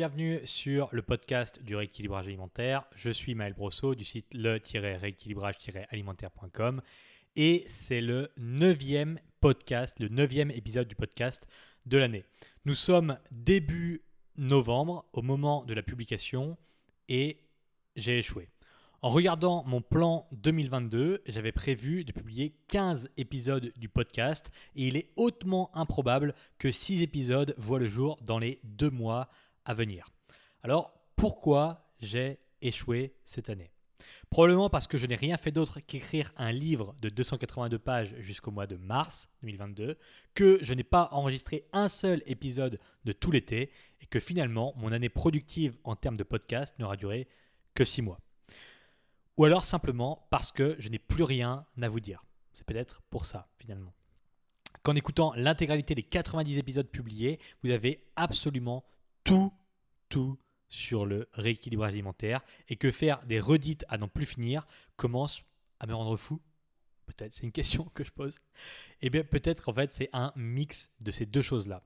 Bienvenue sur le podcast du rééquilibrage alimentaire. Je suis Maël Brosso du site le-rééquilibrage-alimentaire.com et c'est le neuvième podcast, le neuvième épisode du podcast de l'année. Nous sommes début novembre au moment de la publication et j'ai échoué. En regardant mon plan 2022, j'avais prévu de publier 15 épisodes du podcast et il est hautement improbable que 6 épisodes voient le jour dans les deux mois venir. Alors, pourquoi j'ai échoué cette année? Probablement parce que je n'ai rien fait d'autre qu'écrire un livre de 282 pages jusqu'au mois de mars 2022, que je n'ai pas enregistré un seul épisode de tout l'été et que finalement mon année productive en termes de podcast n'aura duré que 6 mois. Ou alors simplement parce que je n'ai plus rien à vous dire. C'est peut-être pour ça finalement qu'en écoutant l'intégralité des 90 épisodes publiés, vous avez absolument tout, tout sur le rééquilibrage alimentaire et que faire des redites à n'en plus finir commence à me rendre fou Peut-être, c'est une question que je pose. Eh bien, peut-être en fait, c'est un mix de ces deux choses-là.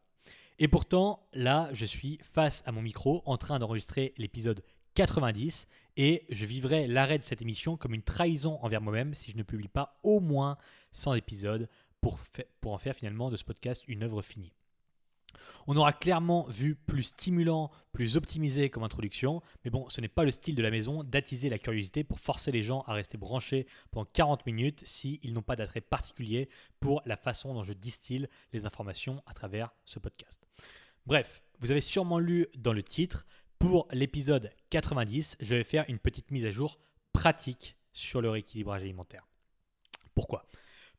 Et pourtant, là, je suis face à mon micro en train d'enregistrer l'épisode 90 et je vivrai l'arrêt de cette émission comme une trahison envers moi-même si je ne publie pas au moins 100 épisodes pour en faire finalement de ce podcast une œuvre finie. On aura clairement vu plus stimulant, plus optimisé comme introduction, mais bon, ce n'est pas le style de la maison d'attiser la curiosité pour forcer les gens à rester branchés pendant 40 minutes s'ils n'ont pas d'attrait particulier pour la façon dont je distille les informations à travers ce podcast. Bref, vous avez sûrement lu dans le titre, pour l'épisode 90, je vais faire une petite mise à jour pratique sur le rééquilibrage alimentaire. Pourquoi?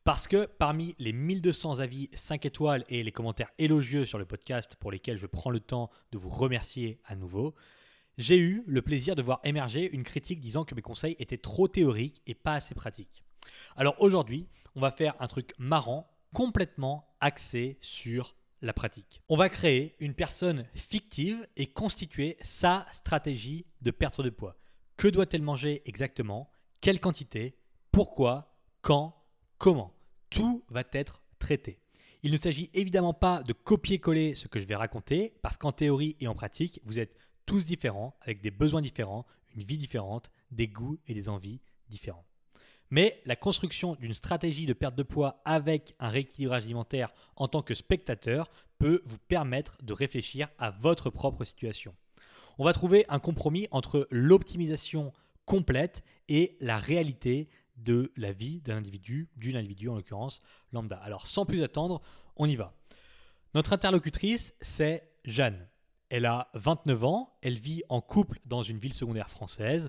Parce que parmi les 1200 avis 5 étoiles et les commentaires élogieux sur le podcast pour lesquels je prends le temps de vous remercier à nouveau, j'ai eu le plaisir de voir émerger une critique disant que mes conseils étaient trop théoriques et pas assez pratiques. Alors aujourd'hui, on va faire un truc marrant, complètement axé sur la pratique. On va créer une personne fictive et constituer sa stratégie de perte de poids. Que doit-elle manger exactement? Quelle quantité? Pourquoi? Quand? Comment? Tout va être traité. Il ne s'agit évidemment pas de copier-coller ce que je vais raconter, parce qu'en théorie et en pratique, vous êtes tous différents, avec des besoins différents, une vie différente, des goûts et des envies différents. Mais la construction d'une stratégie de perte de poids avec un rééquilibrage alimentaire en tant que spectateur peut vous permettre de réfléchir à votre propre situation. On va trouver un compromis entre l'optimisation complète et la réalité de la vie d'un individu, d'une individu en l'occurrence lambda. Alors sans plus attendre, on y va. Notre interlocutrice, c'est Jeanne. Elle a 29 ans, elle vit en couple dans une ville secondaire française.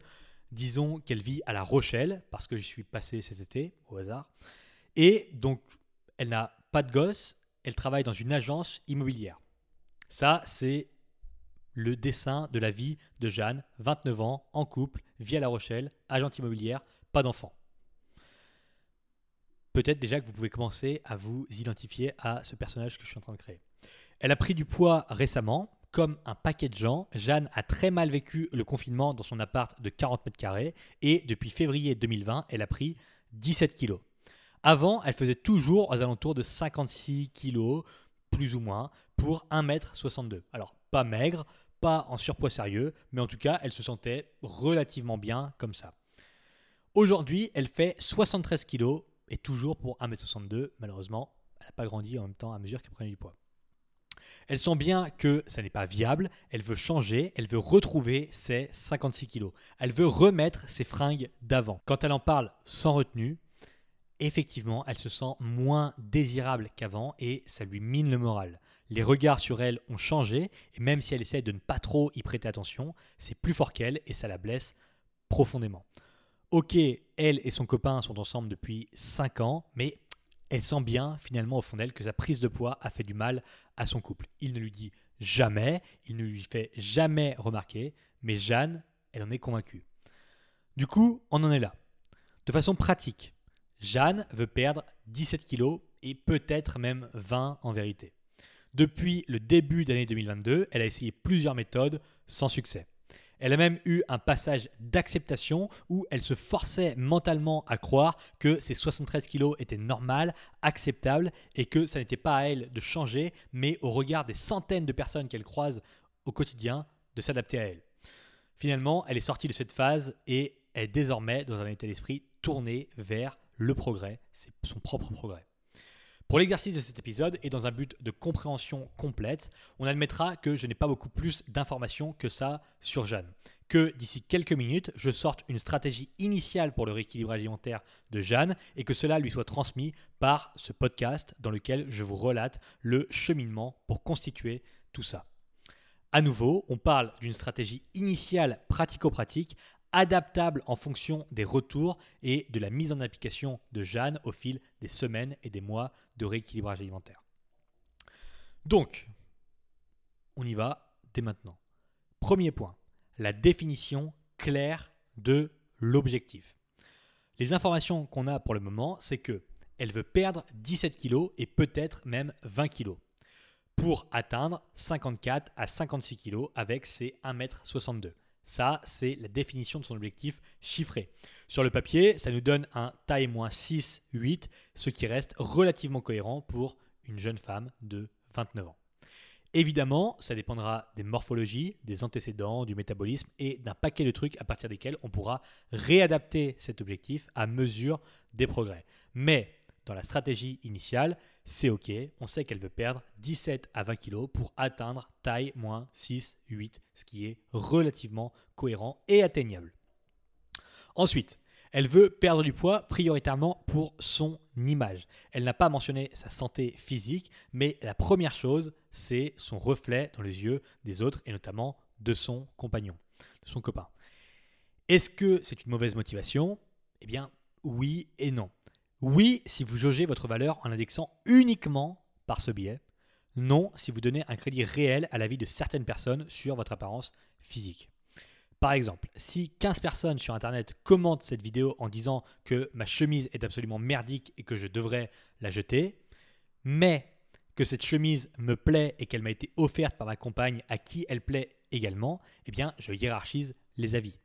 Disons qu'elle vit à La Rochelle, parce que j'y suis passé cet été, au hasard. Et donc, elle n'a pas de gosse, elle travaille dans une agence immobilière. Ça, c'est le dessin de la vie de Jeanne, 29 ans, en couple, vit à La Rochelle, agente immobilière, pas d'enfant peut-être déjà que vous pouvez commencer à vous identifier à ce personnage que je suis en train de créer. Elle a pris du poids récemment, comme un paquet de gens. Jeanne a très mal vécu le confinement dans son appart de 40 mètres carrés et depuis février 2020, elle a pris 17 kilos. Avant, elle faisait toujours aux alentours de 56 kilos, plus ou moins, pour 1m62. Alors, pas maigre, pas en surpoids sérieux, mais en tout cas, elle se sentait relativement bien comme ça. Aujourd'hui, elle fait 73 kilos et toujours pour 1m62. Malheureusement, elle n'a pas grandi en même temps à mesure qu'elle prenait du poids. Elle sent bien que ça n'est pas viable, elle veut changer, elle veut retrouver ses 56 kilos. Elle veut remettre ses fringues d'avant. Quand elle en parle sans retenue, effectivement, elle se sent moins désirable qu'avant et ça lui mine le moral. Les regards sur elle ont changé et même si elle essaie de ne pas trop y prêter attention, c'est plus fort qu'elle et ça la blesse profondément. Ok, elle et son copain sont ensemble depuis 5 ans, mais elle sent bien finalement au fond d'elle que sa prise de poids a fait du mal à son couple. Il ne lui dit jamais, il ne lui fait jamais remarquer, mais Jeanne, elle en est convaincue. Du coup, on en est là. De façon pratique, Jeanne veut perdre 17 kilos et peut-être même 20 en vérité. Depuis le début d'année 2022, elle a essayé plusieurs méthodes sans succès. Elle a même eu un passage d'acceptation où elle se forçait mentalement à croire que ses 73 kilos étaient normales, acceptables et que ça n'était pas à elle de changer, mais au regard des centaines de personnes qu'elle croise au quotidien, de s'adapter à elle. Finalement, elle est sortie de cette phase et est désormais dans un état d'esprit tourné vers le progrès, c'est son propre progrès. Pour l'exercice de cet épisode et dans un but de compréhension complète, on admettra que je n'ai pas beaucoup plus d'informations que ça sur Jeanne. Que d'ici quelques minutes, je sorte une stratégie initiale pour le rééquilibrage alimentaire de Jeanne et que cela lui soit transmis par ce podcast dans lequel je vous relate le cheminement pour constituer tout ça. À nouveau, on parle d'une stratégie initiale pratico-pratique adaptable en fonction des retours et de la mise en application de Jeanne au fil des semaines et des mois de rééquilibrage alimentaire. Donc, on y va dès maintenant. Premier point, la définition claire de l'objectif. Les informations qu'on a pour le moment, c'est que elle veut perdre 17 kg et peut-être même 20 kg pour atteindre 54 à 56 kg avec ses 1m62. Ça, c'est la définition de son objectif chiffré. Sur le papier, ça nous donne un taille moins 6, 8, ce qui reste relativement cohérent pour une jeune femme de 29 ans. Évidemment, ça dépendra des morphologies, des antécédents, du métabolisme et d'un paquet de trucs à partir desquels on pourra réadapter cet objectif à mesure des progrès. Mais dans la stratégie initiale, c'est OK. On sait qu'elle veut perdre 17 à 20 kg pour atteindre taille moins 6, 8, ce qui est relativement cohérent et atteignable. Ensuite, elle veut perdre du poids prioritairement pour son image. Elle n'a pas mentionné sa santé physique, mais la première chose, c'est son reflet dans les yeux des autres et notamment de son compagnon, de son copain. Est-ce que c'est une mauvaise motivation? Eh bien, oui et non. Oui, si vous jaugez votre valeur en indexant uniquement par ce biais. Non, si vous donnez un crédit réel à la vie de certaines personnes sur votre apparence physique. Par exemple, si 15 personnes sur Internet commentent cette vidéo en disant que ma chemise est absolument merdique et que je devrais la jeter, mais que cette chemise me plaît et qu'elle m'a été offerte par ma compagne à qui elle plaît également, eh bien, je hiérarchise les avis.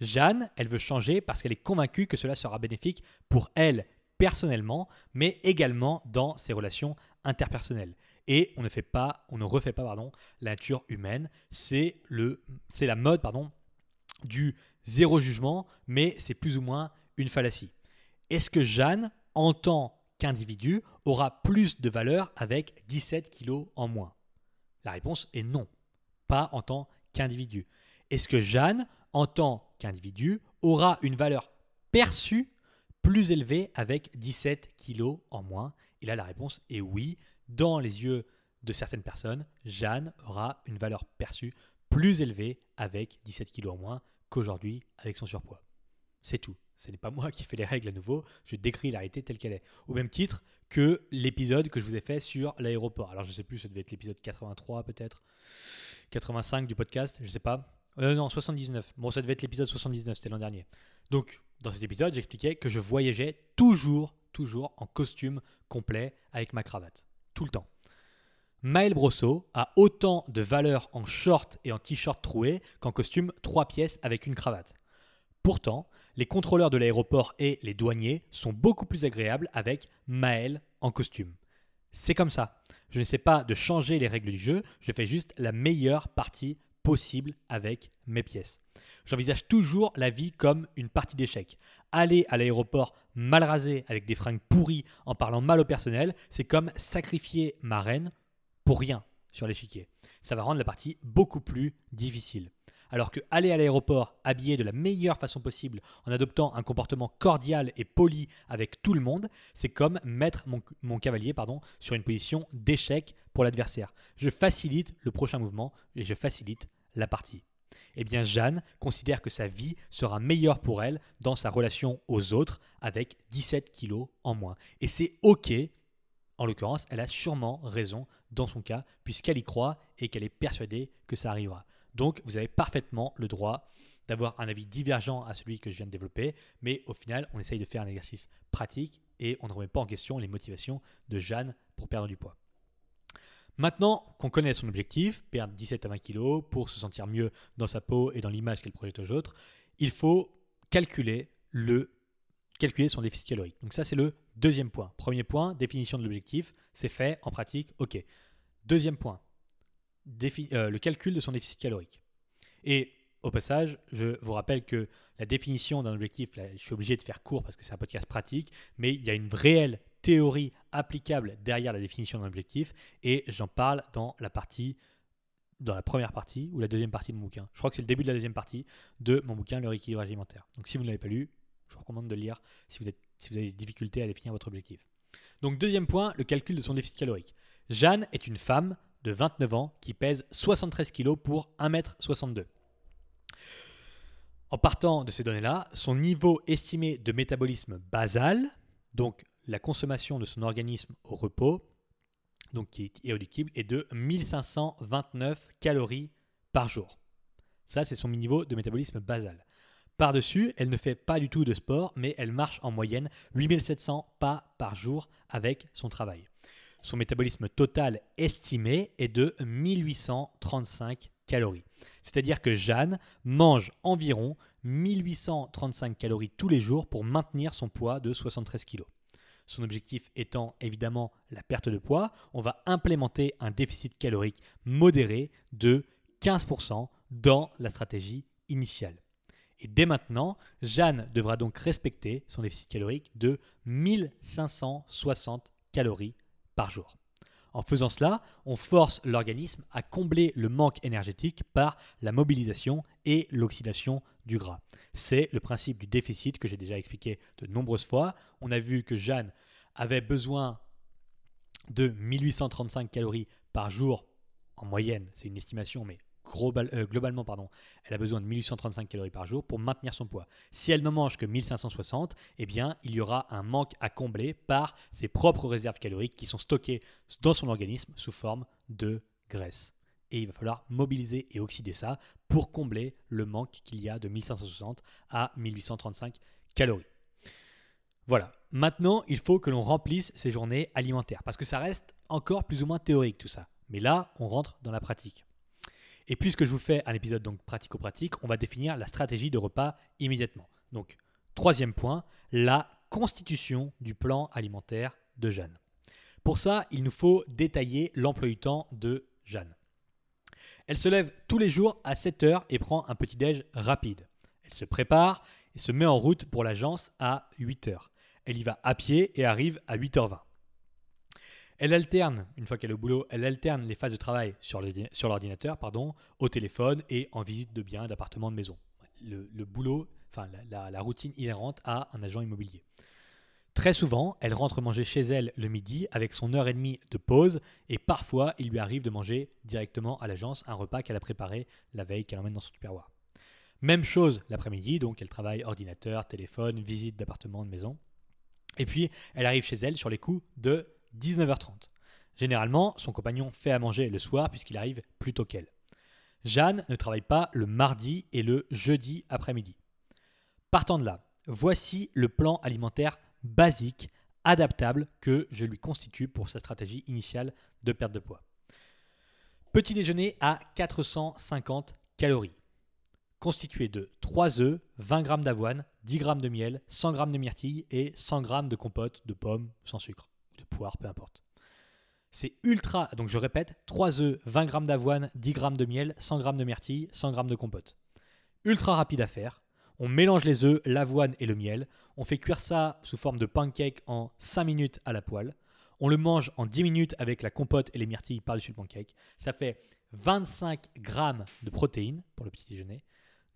Jeanne, elle veut changer parce qu'elle est convaincue que cela sera bénéfique pour elle personnellement, mais également dans ses relations interpersonnelles. Et on ne fait pas, on ne refait pas pardon, la nature humaine. C'est le, la mode pardon du zéro jugement, mais c'est plus ou moins une fallacie. Est-ce que Jeanne, en tant qu'individu, aura plus de valeur avec 17 kilos en moins? La réponse est non, pas en tant qu'individu. Est-ce que Jeanne, en tant qu'individu, aura une valeur perçue plus élevé avec 17 kilos en moins Et là, la réponse est oui. Dans les yeux de certaines personnes, Jeanne aura une valeur perçue plus élevée avec 17 kilos en moins qu'aujourd'hui avec son surpoids. C'est tout. Ce n'est pas moi qui fais les règles à nouveau, je décris la réalité telle qu'elle est. Au même titre que l'épisode que je vous ai fait sur l'aéroport. Alors je ne sais plus, ça devait être l'épisode 83 peut-être, 85 du podcast, je ne sais pas. Euh, non, 79. Bon, ça devait être l'épisode 79, c'était l'an dernier. Donc, dans cet épisode, j'expliquais que je voyageais toujours, toujours en costume complet avec ma cravate. Tout le temps. Maël Brosseau a autant de valeur en short et en t-shirt troué qu'en costume 3 pièces avec une cravate. Pourtant, les contrôleurs de l'aéroport et les douaniers sont beaucoup plus agréables avec Maël en costume. C'est comme ça. Je ne sais pas de changer les règles du jeu, je fais juste la meilleure partie possible avec mes pièces. J'envisage toujours la vie comme une partie d'échecs. Aller à l'aéroport mal rasé avec des fringues pourries en parlant mal au personnel, c'est comme sacrifier ma reine pour rien sur l'échiquier. Ça va rendre la partie beaucoup plus difficile. Alors que aller à l'aéroport habillé de la meilleure façon possible en adoptant un comportement cordial et poli avec tout le monde, c'est comme mettre mon, cavalier pardon, sur une position d'échec pour l'adversaire. Je facilite le prochain mouvement et je facilite la partie. Eh bien, Jeanne considère que sa vie sera meilleure pour elle dans sa relation aux autres avec 17 kilos en moins. Et c'est OK. En l'occurrence, elle a sûrement raison dans son cas, puisqu'elle y croit et qu'elle est persuadée que ça arrivera. Donc, vous avez parfaitement le droit d'avoir un avis divergent à celui que je viens de développer, mais au final, on essaye de faire un exercice pratique et on ne remet pas en question les motivations de Jeanne pour perdre du poids. Maintenant qu'on connaît son objectif, perdre 17 à 20 kg pour se sentir mieux dans sa peau et dans l'image qu'elle projette aux autres, il faut calculer, le, calculer son déficit calorique. Donc ça, c'est le deuxième point. Premier point, définition de l'objectif, c'est fait en pratique, ok. Deuxième point, euh, le calcul de son déficit calorique. Et au passage, je vous rappelle que la définition d'un objectif, je suis obligé de faire court parce que c'est un podcast pratique, mais il y a une réelle théorie applicable derrière la définition d'un objectif et j'en parle dans la partie dans la première partie ou la deuxième partie de mon bouquin. Je crois que c'est le début de la deuxième partie de mon bouquin Le rééquilibrage alimentaire. Donc si vous ne l'avez pas lu, je vous recommande de le lire si vous, êtes, si vous avez des difficultés à définir votre objectif. Donc deuxième point, le calcul de son déficit calorique. Jeanne est une femme de 29 ans qui pèse 73 kg pour 1m62. En partant de ces données-là, son niveau estimé de métabolisme basal, donc la consommation de son organisme au repos, donc qui est irréductible, est de 1529 calories par jour. Ça, c'est son niveau de métabolisme basal. Par-dessus, elle ne fait pas du tout de sport, mais elle marche en moyenne 8700 pas par jour avec son travail. Son métabolisme total estimé est de 1835 calories. C'est-à-dire que Jeanne mange environ 1835 calories tous les jours pour maintenir son poids de 73 kg. Son objectif étant évidemment la perte de poids, on va implémenter un déficit calorique modéré de 15% dans la stratégie initiale. Et dès maintenant, Jeanne devra donc respecter son déficit calorique de 1560 calories par jour. En faisant cela, on force l'organisme à combler le manque énergétique par la mobilisation et l'oxydation du gras. C'est le principe du déficit que j'ai déjà expliqué de nombreuses fois. On a vu que Jeanne avait besoin de 1835 calories par jour en moyenne, c'est une estimation, mais euh, globalement, pardon, elle a besoin de 1835 calories par jour pour maintenir son poids. Si elle ne mange que 1560, eh bien, il y aura un manque à combler par ses propres réserves caloriques qui sont stockées dans son organisme sous forme de graisse. Et il va falloir mobiliser et oxyder ça pour combler le manque qu'il y a de 1560 à 1835 calories. Voilà. Maintenant, il faut que l'on remplisse ces journées alimentaires parce que ça reste encore plus ou moins théorique tout ça. Mais là, on rentre dans la pratique. Et puisque je vous fais un épisode donc pratico-pratique, on va définir la stratégie de repas immédiatement. Donc, troisième point, la constitution du plan alimentaire de Jeanne. Pour ça, il nous faut détailler l'emploi du temps de Jeanne. Elle se lève tous les jours à 7 heures et prend un petit-déj rapide. Elle se prépare et se met en route pour l'agence à 8 heures. Elle y va à pied et arrive à 8h20. Elle alterne, une fois qu'elle est au boulot, elle alterne les phases de travail sur l'ordinateur, pardon, au téléphone et en visite de biens, d'appartements, de maisons. Le, boulot, enfin la, routine inhérente à un agent immobilier. Très souvent, elle rentre manger chez elle le midi avec son heure et demie de pause et parfois il lui arrive de manger directement à l'agence un repas qu'elle a préparé la veille qu'elle emmène dans son tupperware. Même chose l'après-midi, donc elle travaille ordinateur, téléphone, visite d'appartement, de maison. Et puis elle arrive chez elle sur les coups de 19h30. Généralement, son compagnon fait à manger le soir puisqu'il arrive plus tôt qu'elle. Jeanne ne travaille pas le mardi et le jeudi après-midi. Partant de là, voici le plan alimentaire basique, adaptable que je lui constitue pour sa stratégie initiale de perte de poids. Petit déjeuner à 450 calories, constitué de 3 œufs, 20 g d'avoine, 10 g de miel, 100 g de myrtille et 100 g de compote de pommes sans sucre poire, peu importe. C'est ultra, donc je répète, 3 œufs, 20 g d'avoine, 10 g de miel, 100 g de myrtille, 100 g de compote. Ultra rapide à faire. On mélange les œufs, l'avoine et le miel. On fait cuire ça sous forme de pancake en 5 minutes à la poêle. On le mange en 10 minutes avec la compote et les myrtilles par-dessus le pancake. Ça fait 25 g de protéines pour le petit déjeuner,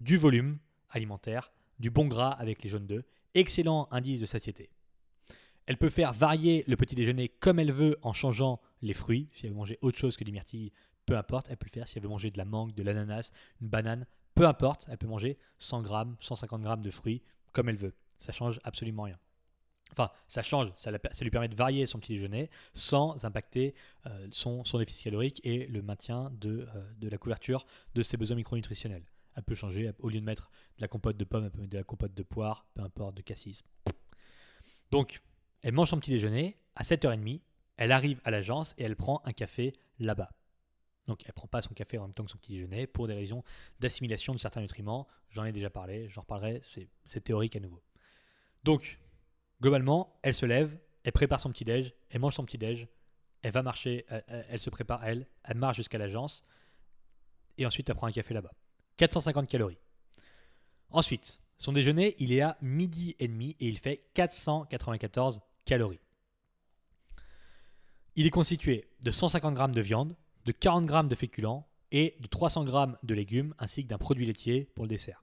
du volume alimentaire, du bon gras avec les jaunes d'œufs, excellent indice de satiété. Elle peut faire varier le petit déjeuner comme elle veut en changeant les fruits. Si elle veut manger autre chose que des myrtilles, peu importe, elle peut le faire. Si elle veut manger de la mangue, de l'ananas, une banane, peu importe, elle peut manger 100 grammes, 150 grammes de fruits comme elle veut. Ça change absolument rien. Enfin, ça change, ça, lui permet de varier son petit déjeuner sans impacter euh, son, déficit calorique et le maintien de, euh, de la couverture de ses besoins micronutritionnels. Elle peut changer. Au lieu de mettre de la compote de pommes, elle peut mettre de la compote de poire, peu importe, de cassis. Donc, elle mange son petit déjeuner. À 7h30, elle arrive à l'agence et elle prend un café là-bas. Donc elle ne prend pas son café en même temps que son petit déjeuner pour des raisons d'assimilation de certains nutriments. J'en ai déjà parlé, j'en reparlerai, c'est théorique à nouveau. Donc, globalement, elle se lève, elle prépare son petit déj, elle mange son petit déj, elle va marcher, elle, se prépare elle, elle marche jusqu'à l'agence et ensuite elle prend un café là-bas. 450 calories. Ensuite, son déjeuner, il est à midi et demi et il fait 494 calories. Il est constitué de 150 grammes de viande, de 40 grammes de féculents et de 300 grammes de légumes ainsi que d'un produit laitier pour le dessert.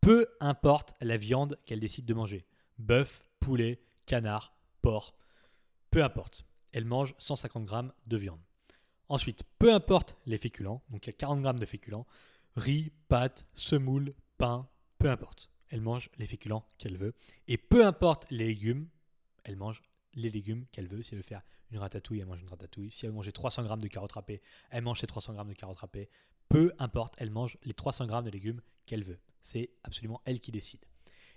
Peu importe la viande qu'elle décide de manger. Bœuf, poulet, canard, porc, peu importe. Elle mange 150 grammes de viande. Ensuite, peu importe les féculents, donc il y a 40 grammes de féculents, riz, pâtes, semoule, pain, peu importe. Elle mange les féculents qu'elle veut. Et peu importe les légumes, elle mange les légumes qu'elle veut. Si elle veut faire une ratatouille, elle mange une ratatouille. Si elle veut manger 300 grammes de carottes râpées, elle mange ses 300 grammes de carottes râpées. Peu importe, elle mange les 300 grammes de légumes qu'elle veut. C'est absolument elle qui décide.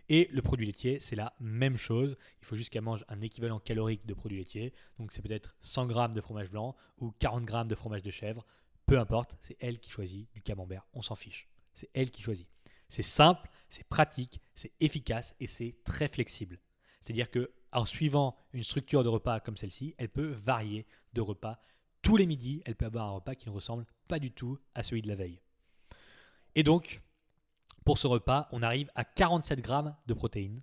Et le produit laitier, c'est la même chose. Il faut juste qu'elle mange un équivalent calorique de produit laitier. Donc c'est peut-être 100 grammes de fromage blanc ou 40 grammes de fromage de chèvre. Peu importe, c'est elle qui choisit du camembert. On s'en fiche. C'est elle qui choisit. C'est simple, c'est pratique, c'est efficace et c'est très flexible. C'est-à-dire que en suivant une structure de repas comme celle-ci, elle peut varier de repas. Tous les midis, elle peut avoir un repas qui ne ressemble pas du tout à celui de la veille. Et donc, pour ce repas, on arrive à 47 grammes de protéines,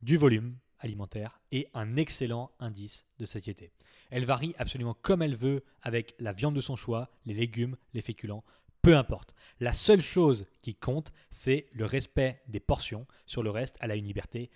du volume alimentaire et un excellent indice de satiété. Elle varie absolument comme elle veut avec la viande de son choix, les légumes, les féculents, peu importe. La seule chose qui compte, c'est le respect des portions. Sur le reste, elle a une liberté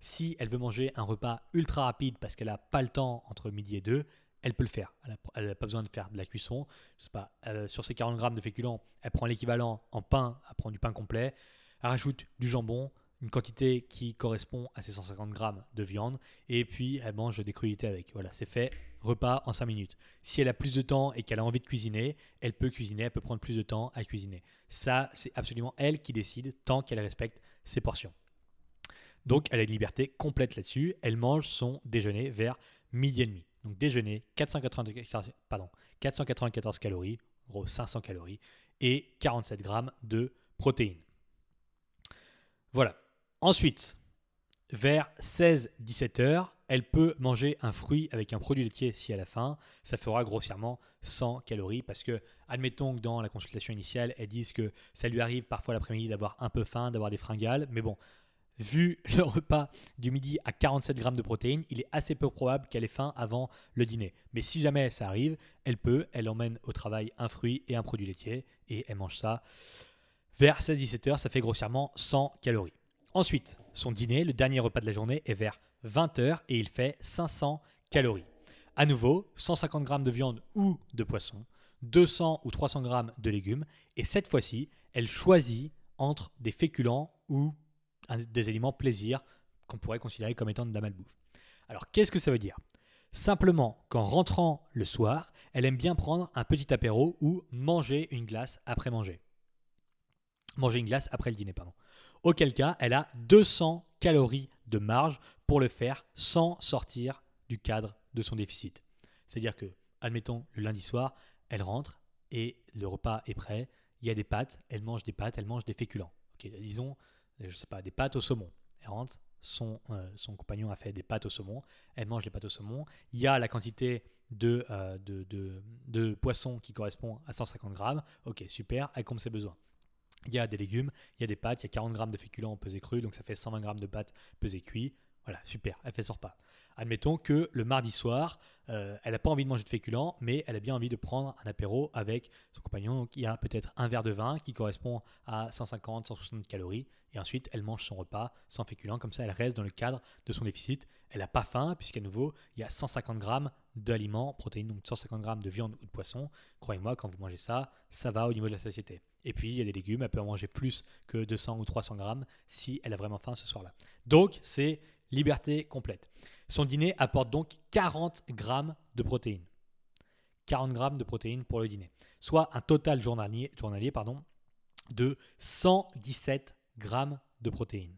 Si elle veut manger un repas ultra rapide parce qu'elle n'a pas le temps entre midi et deux, elle peut le faire. Elle n'a pas besoin de faire de la cuisson. Pas, sur ses 40 grammes de féculents, elle prend l'équivalent en pain, elle prend du pain complet, elle rajoute du jambon, une quantité qui correspond à ses 150 grammes de viande, et puis elle mange des crudités avec. Voilà, c'est fait, repas en 5 minutes. Si elle a plus de temps et qu'elle a envie de cuisiner, elle peut cuisiner, elle peut prendre plus de temps à cuisiner. Ça, c'est absolument elle qui décide tant qu'elle respecte ses portions. Donc elle a une liberté complète là-dessus. Elle mange son déjeuner vers midi et demi. Donc déjeuner, 494, pardon, 494 calories, gros 500 calories, et 47 grammes de protéines. Voilà. Ensuite, vers 16-17 heures, elle peut manger un fruit avec un produit laitier si elle a faim. Ça fera grossièrement 100 calories parce que, admettons que dans la consultation initiale, elles disent que ça lui arrive parfois l'après-midi d'avoir un peu faim, d'avoir des fringales. Mais bon, vu le repas du midi à 47 grammes de protéines, il est assez peu probable qu'elle ait faim avant le dîner. Mais si jamais ça arrive, elle peut, elle emmène au travail un fruit et un produit laitier et elle mange ça vers 16-17 heures, ça fait grossièrement 100 calories. Ensuite, son dîner, le dernier repas de la journée, est vers 20 heures et il fait 500 calories. À nouveau, 150 grammes de viande ou de poisson, 200 ou 300 grammes de légumes et cette fois-ci, elle choisit entre des féculents ou des aliments plaisir qu'on pourrait considérer comme étant de la malbouffe. Alors qu'est-ce que ça veut dire? Simplement qu'en rentrant le soir, elle aime bien prendre un petit apéro ou manger une glace après manger. Manger une glace après le dîner, pardon. Auquel cas, elle a 200 calories de marge pour le faire sans sortir du cadre de son déficit. C'est-à-dire que, admettons, le lundi soir, elle rentre et le repas est prêt. Il y a des pâtes, elle mange des pâtes, elle mange des féculents. disons, je sais pas, des pâtes au saumon. Rentre, son, euh, son compagnon a fait des pâtes au saumon, elle mange les pâtes au saumon. Il y a la quantité de, euh, poisson qui correspond à 150 grammes. Ok, super, elle compte ses besoins. Il y a des légumes, il y a des pâtes, il y a 40 grammes de féculents pesés crus, donc ça fait 120 grammes de pâtes pesées cuits. Voilà, super, elle fait son repas. Admettons que le mardi soir, euh, elle n'a pas envie de manger de féculents, mais elle a bien envie de prendre un apéro avec son compagnon. Donc il y a peut-être un verre de vin qui correspond à 150-160 calories. Et ensuite, elle mange son repas sans féculents. Comme ça, elle reste dans le cadre de son déficit. Elle n'a pas faim, puisqu'à nouveau, il y a 150 grammes d'aliments, protéines, donc 150 grammes de viande ou de poisson. Croyez-moi, quand vous mangez ça, ça va au niveau de la satiété. Et puis, il y a des légumes, elle peut en manger plus que 200 ou 300 grammes si elle a vraiment faim ce soir-là. Donc, c'est liberté complète. Son dîner apporte donc 40 grammes de protéines. 40 grammes de protéines pour le dîner. Soit un total journalier, de 117 grammes de protéines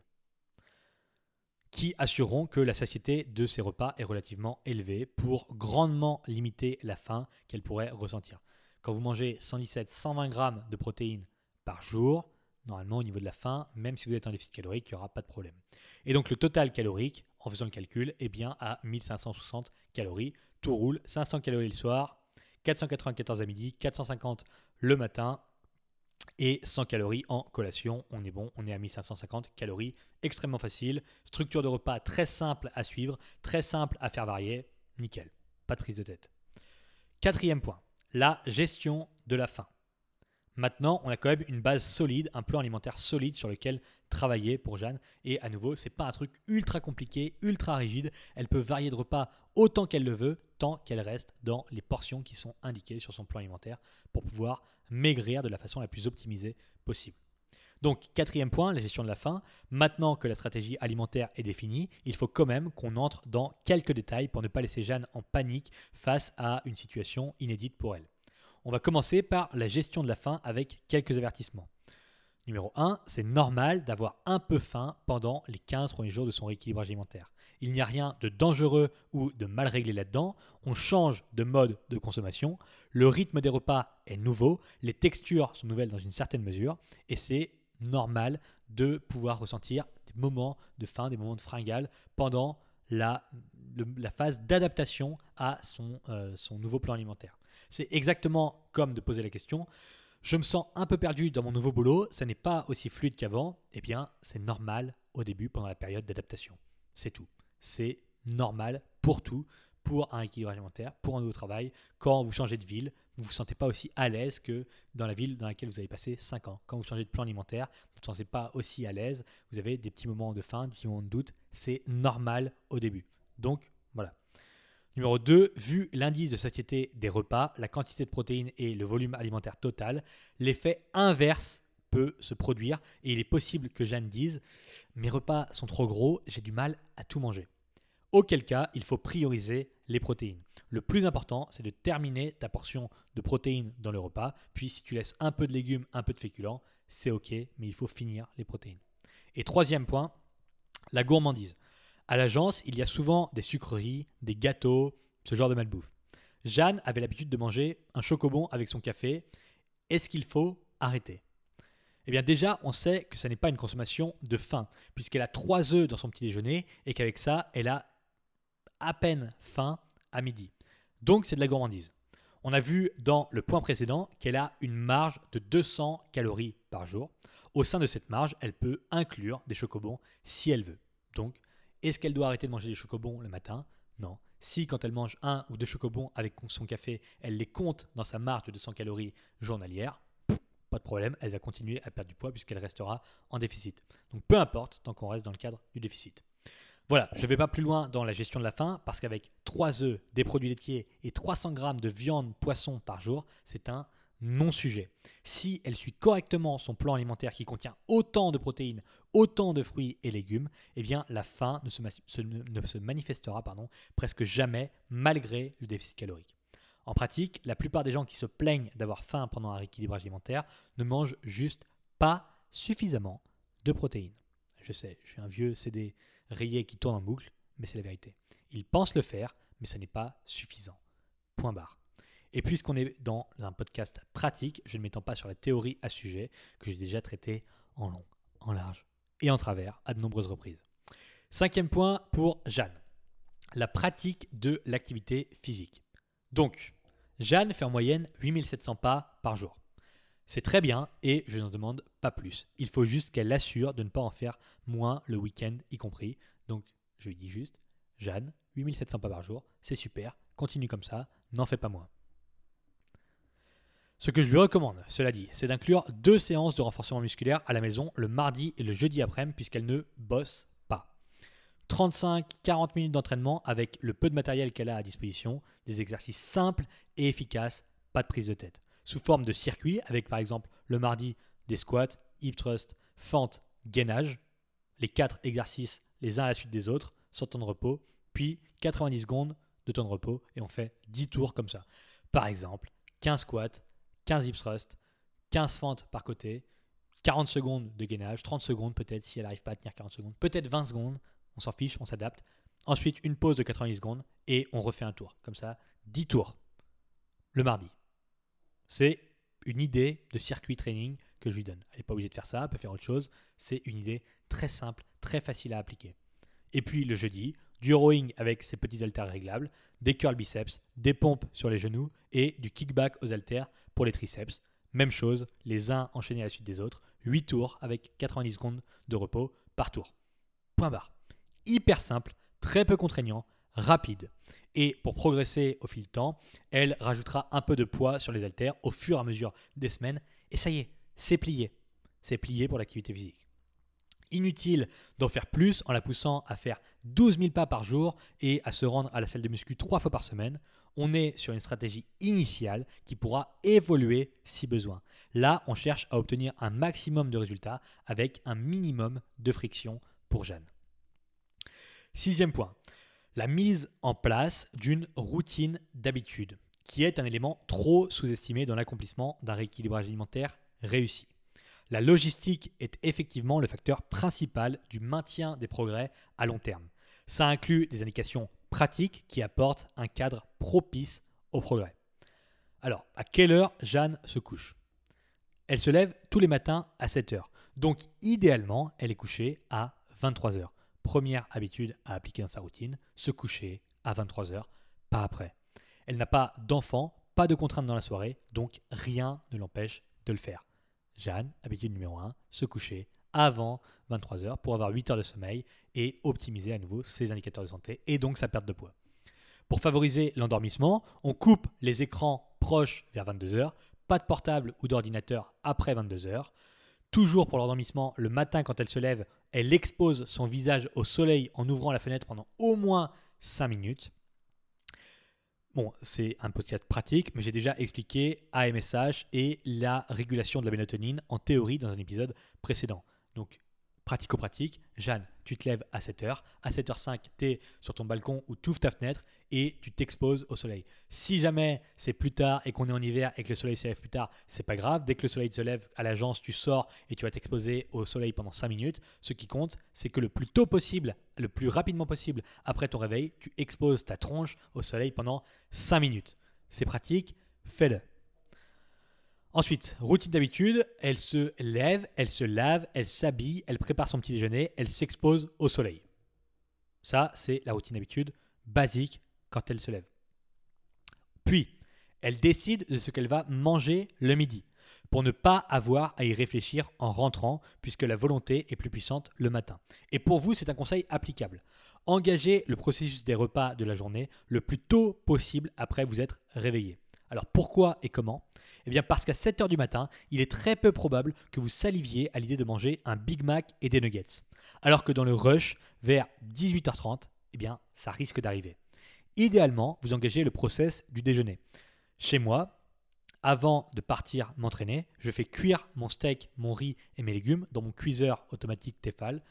qui assureront que la satiété de ces repas est relativement élevée pour grandement limiter la faim qu'elle pourrait ressentir. Quand vous mangez 117-120 grammes de protéines par jour, normalement au niveau de la faim, même si vous êtes en déficit calorique, il n'y aura pas de problème. Et donc le total calorique, en faisant le calcul, est bien à 1560 calories. Tout roule, 500 calories le soir, 494 à midi, 450 le matin et 100 calories en collation. On est bon, on est à 1550 calories, extrêmement facile. Structure de repas très simple à suivre, très simple à faire varier. Nickel, pas de prise de tête. Quatrième point, la gestion de la faim. Maintenant, on a quand même une base solide, un plan alimentaire solide sur lequel travailler pour Jeanne. Et à nouveau, c'est pas un truc ultra compliqué, ultra rigide. Elle peut varier de repas autant qu'elle le veut, tant qu'elle reste dans les portions qui sont indiquées sur son plan alimentaire pour pouvoir maigrir de la façon la plus optimisée possible. Donc, quatrième point, la gestion de la faim. Maintenant que la stratégie alimentaire est définie, il faut quand même qu'on entre dans quelques détails pour ne pas laisser Jeanne en panique face à une situation inédite pour elle. On va commencer par la gestion de la faim avec quelques avertissements. Numéro 1, c'est normal d'avoir un peu faim pendant les 15 premiers jours de son rééquilibrage alimentaire. Il n'y a rien de dangereux ou de mal réglé là-dedans. On change de mode de consommation. Le rythme des repas est nouveau. Les textures sont nouvelles dans une certaine mesure. Et c'est normal de pouvoir ressentir des moments de faim, des moments de fringale pendant la, phase d'adaptation à son, euh, son nouveau plan alimentaire. C'est exactement comme de poser la question je me sens un peu perdu dans mon nouveau boulot, ça n'est pas aussi fluide qu'avant, eh bien c'est normal au début pendant la période d'adaptation. C'est tout. C'est normal pour tout, pour un équilibre alimentaire, pour un nouveau travail. Quand vous changez de ville, vous ne vous sentez pas aussi à l'aise que dans la ville dans laquelle vous avez passé 5 ans. Quand vous changez de plan alimentaire, vous ne vous sentez pas aussi à l'aise, vous avez des petits moments de faim, des petits moments de doute. C'est normal au début. Donc. Numéro 2, vu l'indice de satiété des repas, la quantité de protéines et le volume alimentaire total, l'effet inverse peut se produire et il est possible que Jeanne dise Mes repas sont trop gros, j'ai du mal à tout manger. Auquel cas, il faut prioriser les protéines. Le plus important, c'est de terminer ta portion de protéines dans le repas. Puis, si tu laisses un peu de légumes, un peu de féculents, c'est OK, mais il faut finir les protéines. Et troisième point, la gourmandise. À l'agence, il y a souvent des sucreries, des gâteaux, ce genre de malbouffe. Jeanne avait l'habitude de manger un chocobon avec son café. Est-ce qu'il faut arrêter? Eh bien déjà, on sait que ce n'est pas une consommation de faim, puisqu'elle a trois œufs dans son petit déjeuner et qu'avec ça, elle a à peine faim à midi. Donc c'est de la gourmandise. On a vu dans le point précédent qu'elle a une marge de 200 calories par jour. Au sein de cette marge, elle peut inclure des chocobons si elle veut. Donc est-ce qu'elle doit arrêter de manger des chocobons le matin? Non. Si quand elle mange un ou deux chocobons avec son café, elle les compte dans sa marge de 200 calories journalière, pas de problème, elle va continuer à perdre du poids puisqu'elle restera en déficit. Donc peu importe, tant qu'on reste dans le cadre du déficit. Voilà, je ne vais pas plus loin dans la gestion de la faim parce qu'avec 3 œufs, des produits laitiers et 300 grammes de viande poisson par jour, c'est un non-sujet. Si elle suit correctement son plan alimentaire qui contient autant de protéines, autant de fruits et légumes, eh bien la faim ne se, manifestera pardon, presque jamais malgré le déficit calorique. En pratique, la plupart des gens qui se plaignent d'avoir faim pendant un rééquilibrage alimentaire ne mangent juste pas suffisamment de protéines. Je sais, je suis un vieux CD rayé qui tourne en boucle, mais c'est la vérité. Ils pensent le faire, mais ce n'est pas suffisant. Point barre. Et puisqu'on est dans un podcast pratique, je ne m'étends pas sur la théorie à sujet que j'ai déjà traité en long, en large et en travers à de nombreuses reprises. Cinquième point pour Jeanne, la pratique de l'activité physique. Donc, Jeanne fait en moyenne 8700 pas par jour. C'est très bien et je n'en demande pas plus. Il faut juste qu'elle assure de ne pas en faire moins le week-end y compris. Donc, je lui dis juste, Jeanne, 8700 pas par jour, c'est super, continue comme ça, n'en fais pas moins. Ce que je lui recommande, cela dit, c'est d'inclure deux séances de renforcement musculaire à la maison le mardi et le jeudi après-midi puisqu'elle ne bosse pas. 35-40 minutes d'entraînement avec le peu de matériel qu'elle a à disposition, des exercices simples et efficaces, pas de prise de tête. Sous forme de circuit avec par exemple le mardi des squats, hip thrust, fente, gainage, les quatre exercices les uns à la suite des autres, sans temps de repos, puis 90 secondes de temps de repos et on fait 10 tours comme ça. Par exemple, 15 squats, 15 hip thrust, 15 fentes par côté, 40 secondes de gainage, 30 secondes peut-être si elle n'arrive pas à tenir 40 secondes, peut-être 20 secondes, on s'en fiche, on s'adapte. Ensuite, une pause de 90 secondes et on refait un tour. Comme ça, 10 tours le mardi. C'est une idée de circuit training que je lui donne. Elle n'est pas obligée de faire ça, elle peut faire autre chose. C'est une idée très simple, très facile à appliquer. Et puis le jeudi, du rowing avec ses petits haltères réglables, des curls biceps, des pompes sur les genoux et du kickback aux haltères pour les triceps. Même chose, les uns enchaînés à la suite des autres, 8 tours avec 90 secondes de repos par tour. Point barre. Hyper simple, très peu contraignant, rapide. Et pour progresser au fil du temps, elle rajoutera un peu de poids sur les haltères au fur et à mesure des semaines. Et ça y est, c'est plié. C'est plié pour l'activité physique. Inutile d'en faire plus en la poussant à faire 12 000 pas par jour et à se rendre à la salle de muscu trois fois par semaine. On est sur une stratégie initiale qui pourra évoluer si besoin. Là, on cherche à obtenir un maximum de résultats avec un minimum de friction pour Jeanne. Sixième point, la mise en place d'une routine d'habitude, qui est un élément trop sous-estimé dans l'accomplissement d'un rééquilibrage alimentaire réussi. La logistique est effectivement le facteur principal du maintien des progrès à long terme. Ça inclut des indications pratiques qui apportent un cadre propice au progrès. Alors, à quelle heure Jeanne se couche? Elle se lève tous les matins à 7 heures. Donc, idéalement, elle est couchée à 23 heures. Première habitude à appliquer dans sa routine, se coucher à 23 heures, pas après. Elle n'a pas d'enfant, pas de contraintes dans la soirée, donc rien ne l'empêche de le faire. Jeanne, habitude numéro 1, se coucher avant 23 heures pour avoir 8 heures de sommeil et optimiser à nouveau ses indicateurs de santé et donc sa perte de poids. Pour favoriser l'endormissement, on coupe les écrans proches vers 22 heures, pas de portable ou d'ordinateur après 22 heures. Toujours pour l'endormissement, le matin quand elle se lève, elle expose son visage au soleil en ouvrant la fenêtre pendant au moins 5 minutes. Bon, c'est un podcast pratique, mais j'ai déjà expliqué AMSH et la régulation de la mélatonine en théorie dans un épisode précédent. Donc, pratico-pratique, Jeanne, tu te lèves à 7h, à 7h05, tu es sur ton balcon ou tu ouvres ta fenêtre et tu t'exposes au soleil. Si jamais c'est plus tard et qu'on est en hiver et que le soleil se lève plus tard, c'est pas grave. Dès que le soleil se lève à l'agence, tu sors et tu vas t'exposer au soleil pendant 5 minutes. Ce qui compte, c'est que le plus tôt possible, le plus rapidement possible après ton réveil, tu exposes ta tronche au soleil pendant 5 minutes. C'est pratique, fais-le. Ensuite, routine d'habitude, elle se lève, elle se lave, elle s'habille, elle prépare son petit déjeuner, elle s'expose au soleil. Ça, c'est la routine d'habitude basique quand elle se lève. Puis, elle décide de ce qu'elle va manger le midi, pour ne pas avoir à y réfléchir en rentrant, puisque la volonté est plus puissante le matin. Et pour vous, c'est un conseil applicable. Engagez le processus des repas de la journée le plus tôt possible après vous être réveillé. Alors pourquoi et comment? Eh bien parce qu'à 7h du matin, il est très peu probable que vous saliviez à l'idée de manger un Big Mac et des nuggets. Alors que dans le rush, vers 18h30, eh bien ça risque d'arriver. Idéalement, vous engagez le process du déjeuner. Chez moi, avant de partir m'entraîner, je fais cuire mon steak, mon riz et mes légumes dans mon cuiseur automatique Tefal.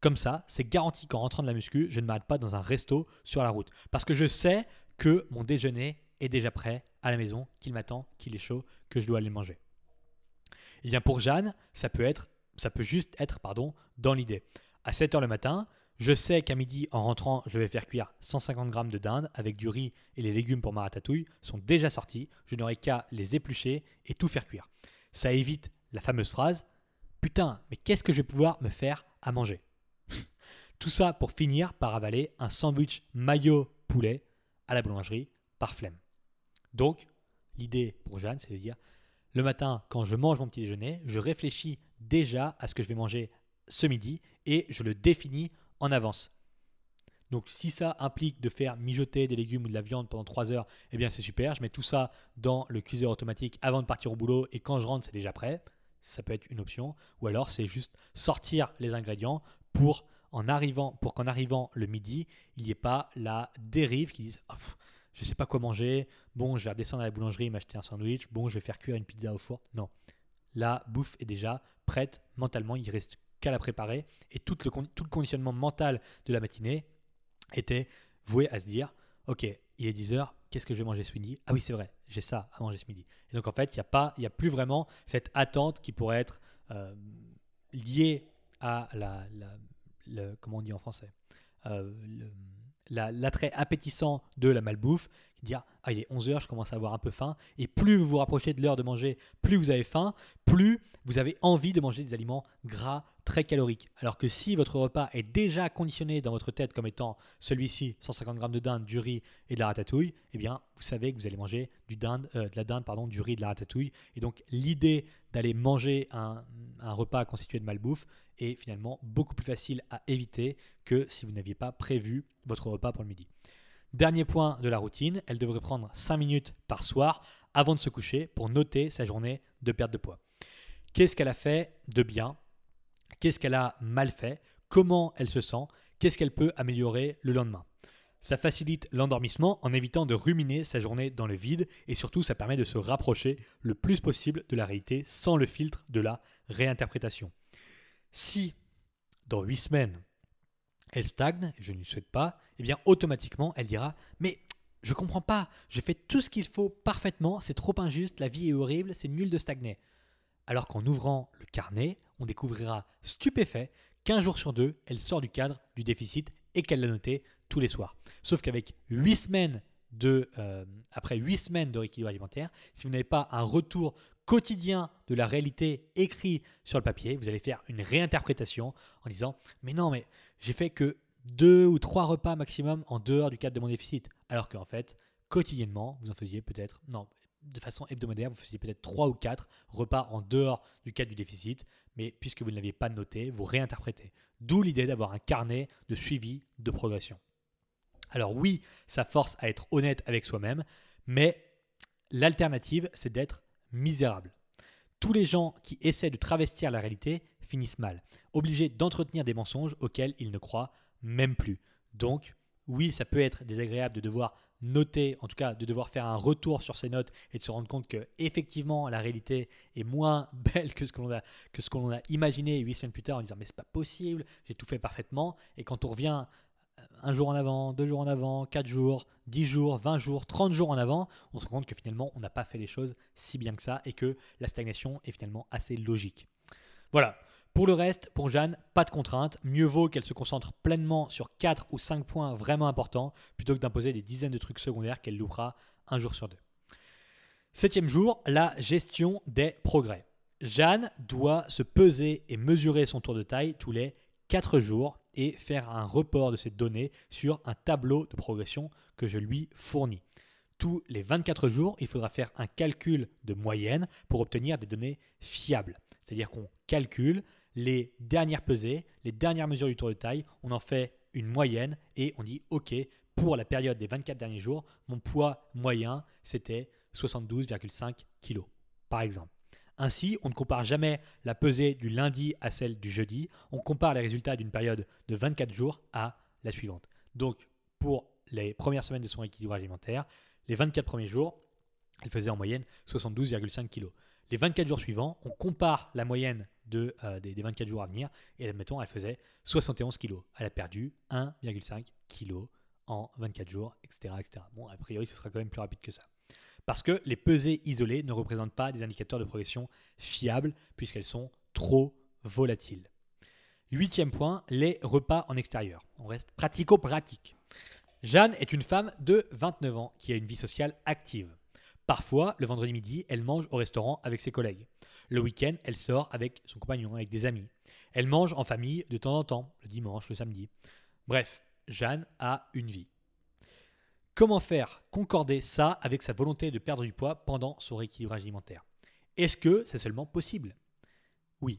Comme ça, c'est garanti qu'en rentrant de la muscu, je ne m'arrête pas dans un resto sur la route. Parce que je sais que mon déjeuner est déjà prêt à la maison, qu'il m'attend, qu'il est chaud, que je dois aller manger. Et eh bien pour Jeanne, ça peut être, ça peut juste être, pardon, dans l'idée. À 7h le matin, je sais qu'à midi, en rentrant, je vais faire cuire 150 grammes de dinde avec du riz et les légumes pour ma ratatouille sont déjà sortis. Je n'aurai qu'à les éplucher et tout faire cuire. Ça évite la fameuse phrase Putain, mais qu'est-ce que je vais pouvoir me faire à manger? Tout ça pour finir par avaler un sandwich maillot poulet à la boulangerie par flemme. Donc, l'idée pour Jeanne, c'est de dire, le matin, quand je mange mon petit déjeuner, je réfléchis déjà à ce que je vais manger ce midi et je le définis en avance. Donc si ça implique de faire mijoter des légumes ou de la viande pendant 3 heures, eh bien c'est super. Je mets tout ça dans le cuiseur automatique avant de partir au boulot et quand je rentre, c'est déjà prêt. Ça peut être une option. Ou alors c'est juste sortir les ingrédients pour en arrivant, pour qu'en arrivant le midi, il n'y ait pas la dérive qui dise oh, je sais pas quoi manger, bon, je vais redescendre à la boulangerie, m'acheter un sandwich, bon, je vais faire cuire une pizza au four. Non. La bouffe est déjà prête mentalement, il reste qu'à la préparer. Et tout le, conditionnement mental de la matinée était voué à se dire Ok, il est 10h, qu'est-ce que je vais manger ce midi? Ah oui, c'est vrai, j'ai ça à manger ce midi. Et donc en fait, il n'y a, pas, a plus vraiment cette attente qui pourrait être euh, liées à la, la- comment on dit en français? Euh, l'attrait appétissant de la malbouffe, dire ah il est 11h, je commence à avoir un peu faim et plus vous vous rapprochez de l'heure de manger, plus vous avez faim, plus vous avez envie de manger des aliments gras très caloriques. Alors que si votre repas est déjà conditionné dans votre tête comme étant celui-ci 150 grammes de dinde, du riz et de la ratatouille, eh bien vous savez que vous allez manger du dinde, euh, de la dinde, du riz, de la ratatouille. Et donc l'idée d'aller manger un, un repas constitué de malbouffe est finalement beaucoup plus facile à éviter que si vous n'aviez pas prévu votre repas pour le midi. Dernier point de la routine, elle devrait prendre 5 minutes par soir avant de se coucher pour noter sa journée de perte de poids. Qu'est-ce qu'elle a fait de bien? Qu'est-ce qu'elle a mal fait? Comment elle se sent? Qu'est-ce qu'elle peut améliorer le lendemain? Ça facilite l'endormissement en évitant de ruminer sa journée dans le vide et surtout ça permet de se rapprocher le plus possible de la réalité sans le filtre de la réinterprétation. Si dans 8 semaines elle stagne, je ne lui souhaite pas, eh bien automatiquement elle dira Mais je comprends pas, j'ai fait tout ce qu'il faut parfaitement, c'est trop injuste, la vie est horrible, c'est nul de stagner. Alors qu'en ouvrant le carnet, on découvrira stupéfait qu'un jour sur deux, elle sort du cadre du déficit et qu'elle l'a noté tous les soirs. Sauf qu'avec 8 semaines de, euh, après 8 semaines de rééquilibrage alimentaire, si vous n'avez pas un retour quotidien de la réalité écrit sur le papier, vous allez faire une réinterprétation en disant Mais non, mais j'ai fait que deux ou trois repas maximum en dehors du cadre de mon déficit. Alors qu'en fait, quotidiennement, vous en faisiez peut-être, non, de façon hebdomadaire, vous faisiez peut-être trois ou quatre repas en dehors du cadre du déficit, mais puisque vous ne l'aviez pas noté, vous réinterprétez. D'où l'idée d'avoir un carnet de suivi de progression. Alors oui, ça force à être honnête avec soi-même, mais l'alternative, c'est d'être misérable. Tous les gens qui essaient de travestir la réalité finissent mal, obligés d'entretenir des mensonges auxquels ils ne croient même plus. Donc, oui, ça peut être désagréable de devoir noter, en tout cas de devoir faire un retour sur ses notes et de se rendre compte que effectivement la réalité est moins belle que ce que l'on a, que que a imaginé huit semaines plus tard en disant mais c'est pas possible, j'ai tout fait parfaitement. Et quand on revient un jour en avant, deux jours en avant, quatre jours, dix jours, vingt jours, trente jours en avant, on se rend compte que finalement on n'a pas fait les choses si bien que ça et que la stagnation est finalement assez logique. Voilà. Pour le reste, pour Jeanne, pas de contrainte. Mieux vaut qu'elle se concentre pleinement sur 4 ou 5 points vraiment importants plutôt que d'imposer des dizaines de trucs secondaires qu'elle loupera un jour sur deux. Septième jour, la gestion des progrès. Jeanne doit se peser et mesurer son tour de taille tous les 4 jours et faire un report de ces données sur un tableau de progression que je lui fournis. Tous les 24 jours, il faudra faire un calcul de moyenne pour obtenir des données fiables. C'est-à-dire qu'on calcule les dernières pesées, les dernières mesures du tour de taille, on en fait une moyenne et on dit OK, pour la période des 24 derniers jours, mon poids moyen, c'était 72,5 kg, par exemple. Ainsi, on ne compare jamais la pesée du lundi à celle du jeudi, on compare les résultats d'une période de 24 jours à la suivante. Donc, pour les premières semaines de son équilibrage alimentaire, les 24 premiers jours, elle faisait en moyenne 72,5 kg. Les 24 jours suivants, on compare la moyenne euh, des, des 24 jours à venir et admettons, elle faisait 71 kg. Elle a perdu 1,5 kg en 24 jours, etc., etc. Bon, a priori, ce sera quand même plus rapide que ça. Parce que les pesées isolées ne représentent pas des indicateurs de progression fiables puisqu'elles sont trop volatiles. Huitième point, les repas en extérieur. On reste pratico-pratique. Jeanne est une femme de 29 ans qui a une vie sociale active. Parfois, le vendredi midi, elle mange au restaurant avec ses collègues. Le week-end, elle sort avec son compagnon, avec des amis. Elle mange en famille de temps en temps, le dimanche, le samedi. Bref, Jeanne a une vie. Comment faire concorder ça avec sa volonté de perdre du poids pendant son rééquilibrage alimentaire? Est-ce que c'est seulement possible? Oui,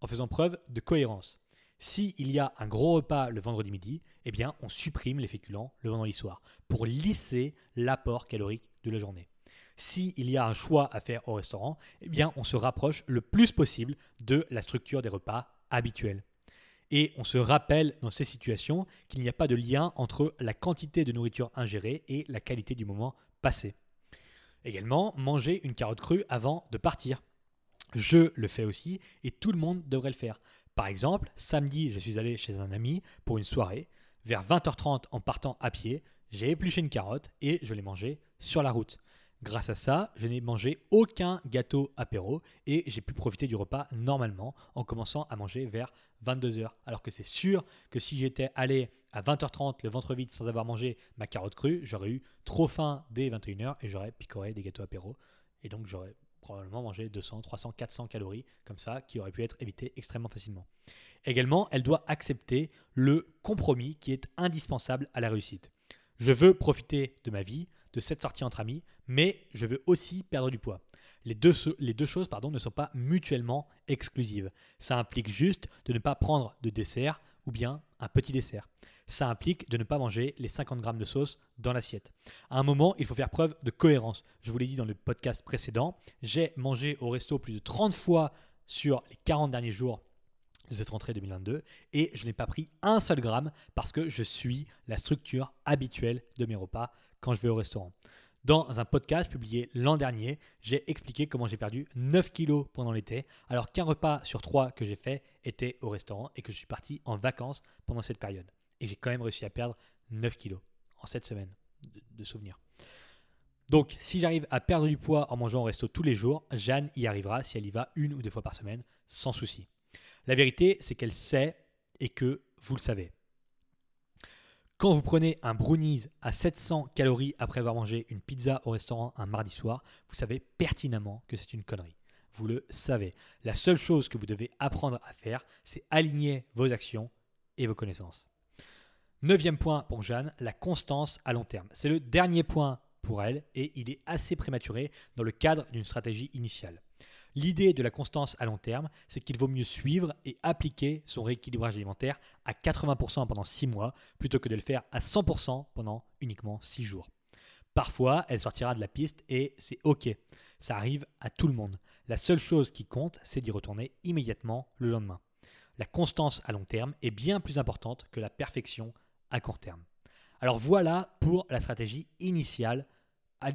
en faisant preuve de cohérence. S'il y a un gros repas le vendredi midi, eh bien on supprime les féculents le vendredi soir pour lisser l'apport calorique de la journée. S'il y a un choix à faire au restaurant, eh bien on se rapproche le plus possible de la structure des repas habituels. Et on se rappelle dans ces situations qu'il n'y a pas de lien entre la quantité de nourriture ingérée et la qualité du moment passé. Également, manger une carotte crue avant de partir. Je le fais aussi et tout le monde devrait le faire. Par exemple, samedi, je suis allé chez un ami pour une soirée. Vers 20h30, en partant à pied, j'ai épluché une carotte et je l'ai mangée sur la route. Grâce à ça, je n'ai mangé aucun gâteau apéro et j'ai pu profiter du repas normalement en commençant à manger vers 22h. Alors que c'est sûr que si j'étais allé à 20h30 le ventre vide sans avoir mangé ma carotte crue, j'aurais eu trop faim dès 21h et j'aurais picoré des gâteaux apéro. Et donc j'aurais probablement mangé 200, 300, 400 calories comme ça qui auraient pu être évitées extrêmement facilement. Également, elle doit accepter le compromis qui est indispensable à la réussite. Je veux profiter de ma vie, de cette sortie entre amis, mais je veux aussi perdre du poids. Les deux, choses pardon, ne sont pas mutuellement exclusives. Ça implique juste de ne pas prendre de dessert ou bien un petit dessert. Ça implique de ne pas manger les 50 grammes de sauce dans l'assiette. À un moment, il faut faire preuve de cohérence. Je vous l'ai dit dans le podcast précédent, j'ai mangé au resto plus de 30 fois sur les 40 derniers jours de cette rentrée 2022 et je n'ai pas pris un seul gramme parce que je suis la structure habituelle de mes repas je vais au restaurant. Dans un podcast publié l'an dernier, j'ai expliqué comment j'ai perdu 9 kilos pendant l'été, alors qu'un repas sur trois que j'ai fait était au restaurant et que je suis parti en vacances pendant cette période. Et j'ai quand même réussi à perdre 9 kilos en cette semaine de, de souvenirs. Donc, si j'arrive à perdre du poids en mangeant au resto tous les jours, Jeanne y arrivera si elle y va une ou deux fois par semaine, sans souci. La vérité, c'est qu'elle sait et que vous le savez. Quand vous prenez un brownies à 700 calories après avoir mangé une pizza au restaurant un mardi soir, vous savez pertinemment que c'est une connerie. Vous le savez. La seule chose que vous devez apprendre à faire, c'est aligner vos actions et vos connaissances. Neuvième point pour Jeanne, la constance à long terme. C'est le dernier point pour elle et il est assez prématuré dans le cadre d'une stratégie initiale. L'idée de la constance à long terme, c'est qu'il vaut mieux suivre et appliquer son rééquilibrage alimentaire à 80% pendant 6 mois plutôt que de le faire à 100% pendant uniquement 6 jours. Parfois, elle sortira de la piste et c'est OK. Ça arrive à tout le monde. La seule chose qui compte, c'est d'y retourner immédiatement le lendemain. La constance à long terme est bien plus importante que la perfection à court terme. Alors voilà pour la stratégie initiale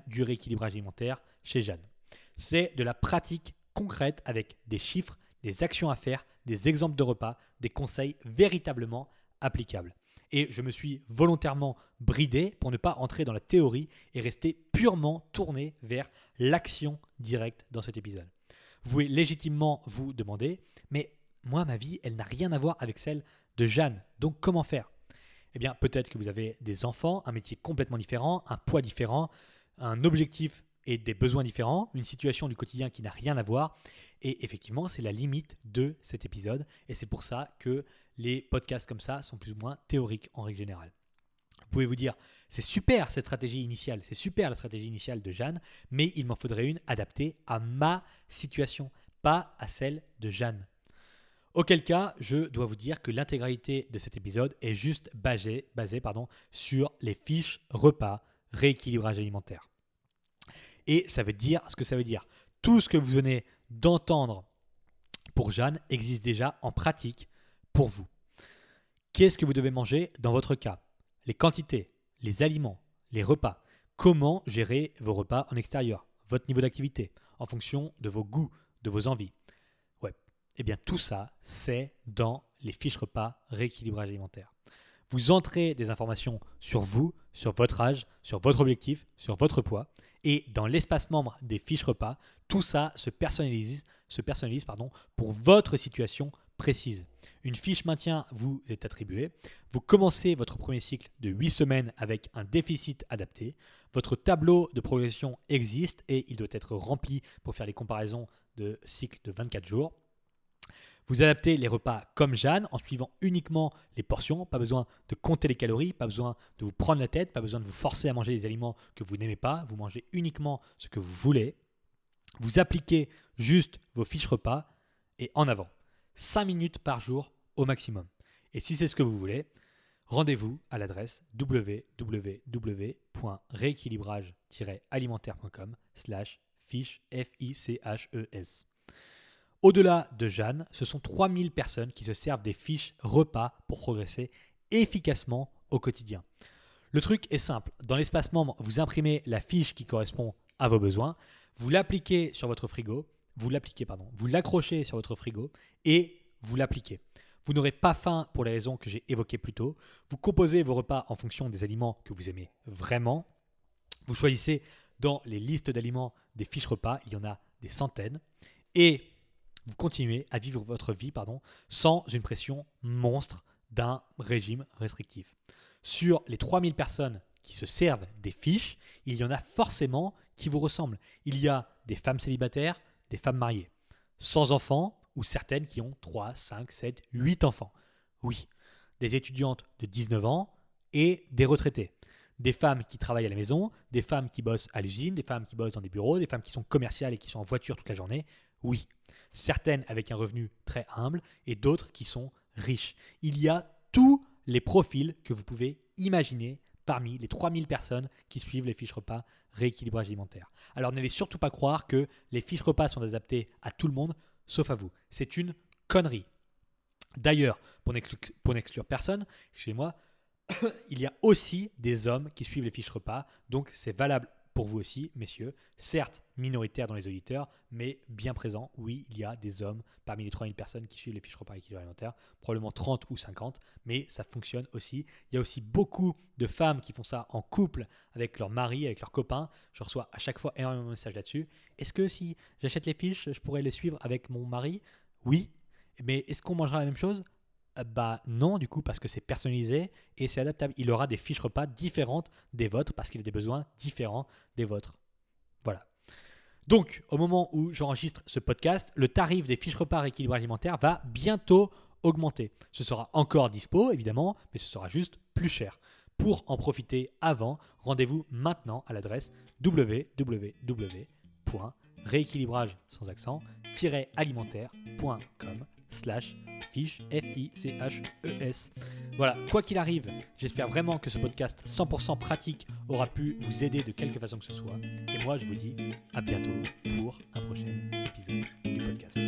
du rééquilibrage alimentaire chez Jeanne. C'est de la pratique concrète avec des chiffres, des actions à faire, des exemples de repas, des conseils véritablement applicables. Et je me suis volontairement bridé pour ne pas entrer dans la théorie et rester purement tourné vers l'action directe dans cet épisode. Vous pouvez légitimement vous demander, mais moi, ma vie, elle n'a rien à voir avec celle de Jeanne. Donc comment faire? Eh bien, peut-être que vous avez des enfants, un métier complètement différent, un poids différent, un objectif et des besoins différents, une situation du quotidien qui n'a rien à voir. Et effectivement, c'est la limite de cet épisode. Et c'est pour ça que les podcasts comme ça sont plus ou moins théoriques en règle générale. Vous pouvez vous dire, c'est super cette stratégie initiale, c'est super la stratégie initiale de Jeanne, mais il m'en faudrait une adaptée à ma situation, pas à celle de Jeanne. Auquel cas, je dois vous dire que l'intégralité de cet épisode est juste basée, sur les fiches repas rééquilibrage alimentaire. Et ça veut dire ce que ça veut dire. Tout ce que vous venez d'entendre pour Jeanne existe déjà en pratique pour vous. Qu'est-ce que vous devez manger dans votre cas? Les quantités, les aliments, les repas. Comment gérer vos repas en extérieur? Votre niveau d'activité en fonction de vos goûts, de vos envies. Ouais. Eh bien, tout ça, c'est dans les fiches repas rééquilibrage alimentaire. Vous entrez des informations sur vous, sur votre âge, sur votre objectif, sur votre poids. Et dans l'espace membre des fiches repas, tout ça se personnalise, se personnalise pour votre situation précise. Une fiche maintien vous est attribuée. Vous commencez votre premier cycle de 8 semaines avec un déficit adapté. Votre tableau de progression existe et il doit être rempli pour faire les comparaisons de cycles de 24 jours. Vous adaptez les repas comme Jeanne en suivant uniquement les portions, pas besoin de compter les calories, pas besoin de vous prendre la tête, pas besoin de vous forcer à manger des aliments que vous n'aimez pas, vous mangez uniquement ce que vous voulez. Vous appliquez juste vos fiches repas et en avant. 5 minutes par jour au maximum. Et si c'est ce que vous voulez, rendez-vous à l'adresse www.rééquilibrage-alimentaire.com slash fiche F-I-C-H-E-S. Au-delà de Jeanne, ce sont 3000 personnes qui se servent des fiches repas pour progresser efficacement au quotidien. Le truc est simple. Dans l'espace membre, vous imprimez la fiche qui correspond à vos besoins, vous l'appliquez sur votre frigo, vous vous l'accrochez sur votre frigo et vous l'appliquez. Vous n'aurez pas faim pour les raisons que j'ai évoquées plus tôt. Vous composez vos repas en fonction des aliments que vous aimez vraiment. Vous choisissez dans les listes d'aliments des fiches repas, il y en a des centaines. Et vous continuez à vivre votre vie sans une pression monstre d'un régime restrictif. Sur les 3000 personnes qui se servent des fiches, il y en a forcément qui vous ressemblent. Il y a des femmes célibataires, des femmes mariées, sans enfants ou certaines qui ont 3, 5, 7, 8 enfants. Oui, des étudiantes de 19 ans et des retraités. Des femmes qui travaillent à la maison, des femmes qui bossent à l'usine, des femmes qui bossent dans des bureaux, des femmes qui sont commerciales et qui sont en voiture toute la journée. Oui, certaines avec un revenu très humble et d'autres qui sont riches. Il y a tous les profils que vous pouvez imaginer parmi les 3000 personnes qui suivent les fiches repas rééquilibrage alimentaire. Alors n'allez surtout pas croire que les fiches repas sont adaptées à tout le monde, sauf à vous. C'est une connerie. D'ailleurs, pour n'exclure personne, excusez-moi, il y a aussi des hommes qui suivent les fiches repas, donc c'est valable pour vous aussi, messieurs, certes minoritaire dans les auditeurs, mais bien présent. Oui, il y a des hommes parmi les 3000 personnes qui suivent les fiches repas équilibre probablement 30 ou 50, mais ça fonctionne aussi. Il y a aussi beaucoup de femmes qui font ça en couple avec leur mari, avec leurs copains. Je reçois à chaque fois énormément de messages là-dessus. Est-ce que si j'achète les fiches, je pourrais les suivre avec mon mari? Oui. Mais est-ce qu'on mangera la même chose? Bah non, du coup, parce que c'est personnalisé et c'est adaptable. Il aura des fiches repas différentes des vôtres parce qu'il a des besoins différents des vôtres. Voilà. Donc, au moment où j'enregistre ce podcast, le tarif des fiches repas rééquilibrage alimentaire va bientôt augmenter. Ce sera encore dispo, évidemment, mais ce sera juste plus cher. Pour en profiter avant, rendez-vous maintenant à l'adresse www.rééquilibrage sans accent-alimentaire.com slash fiche, F-I-C-H-E-S. Voilà, quoi qu'il arrive, j'espère vraiment que ce podcast 100% pratique aura pu vous aider de quelque façon que ce soit. Et moi, je vous dis à bientôt pour un prochain épisode du podcast.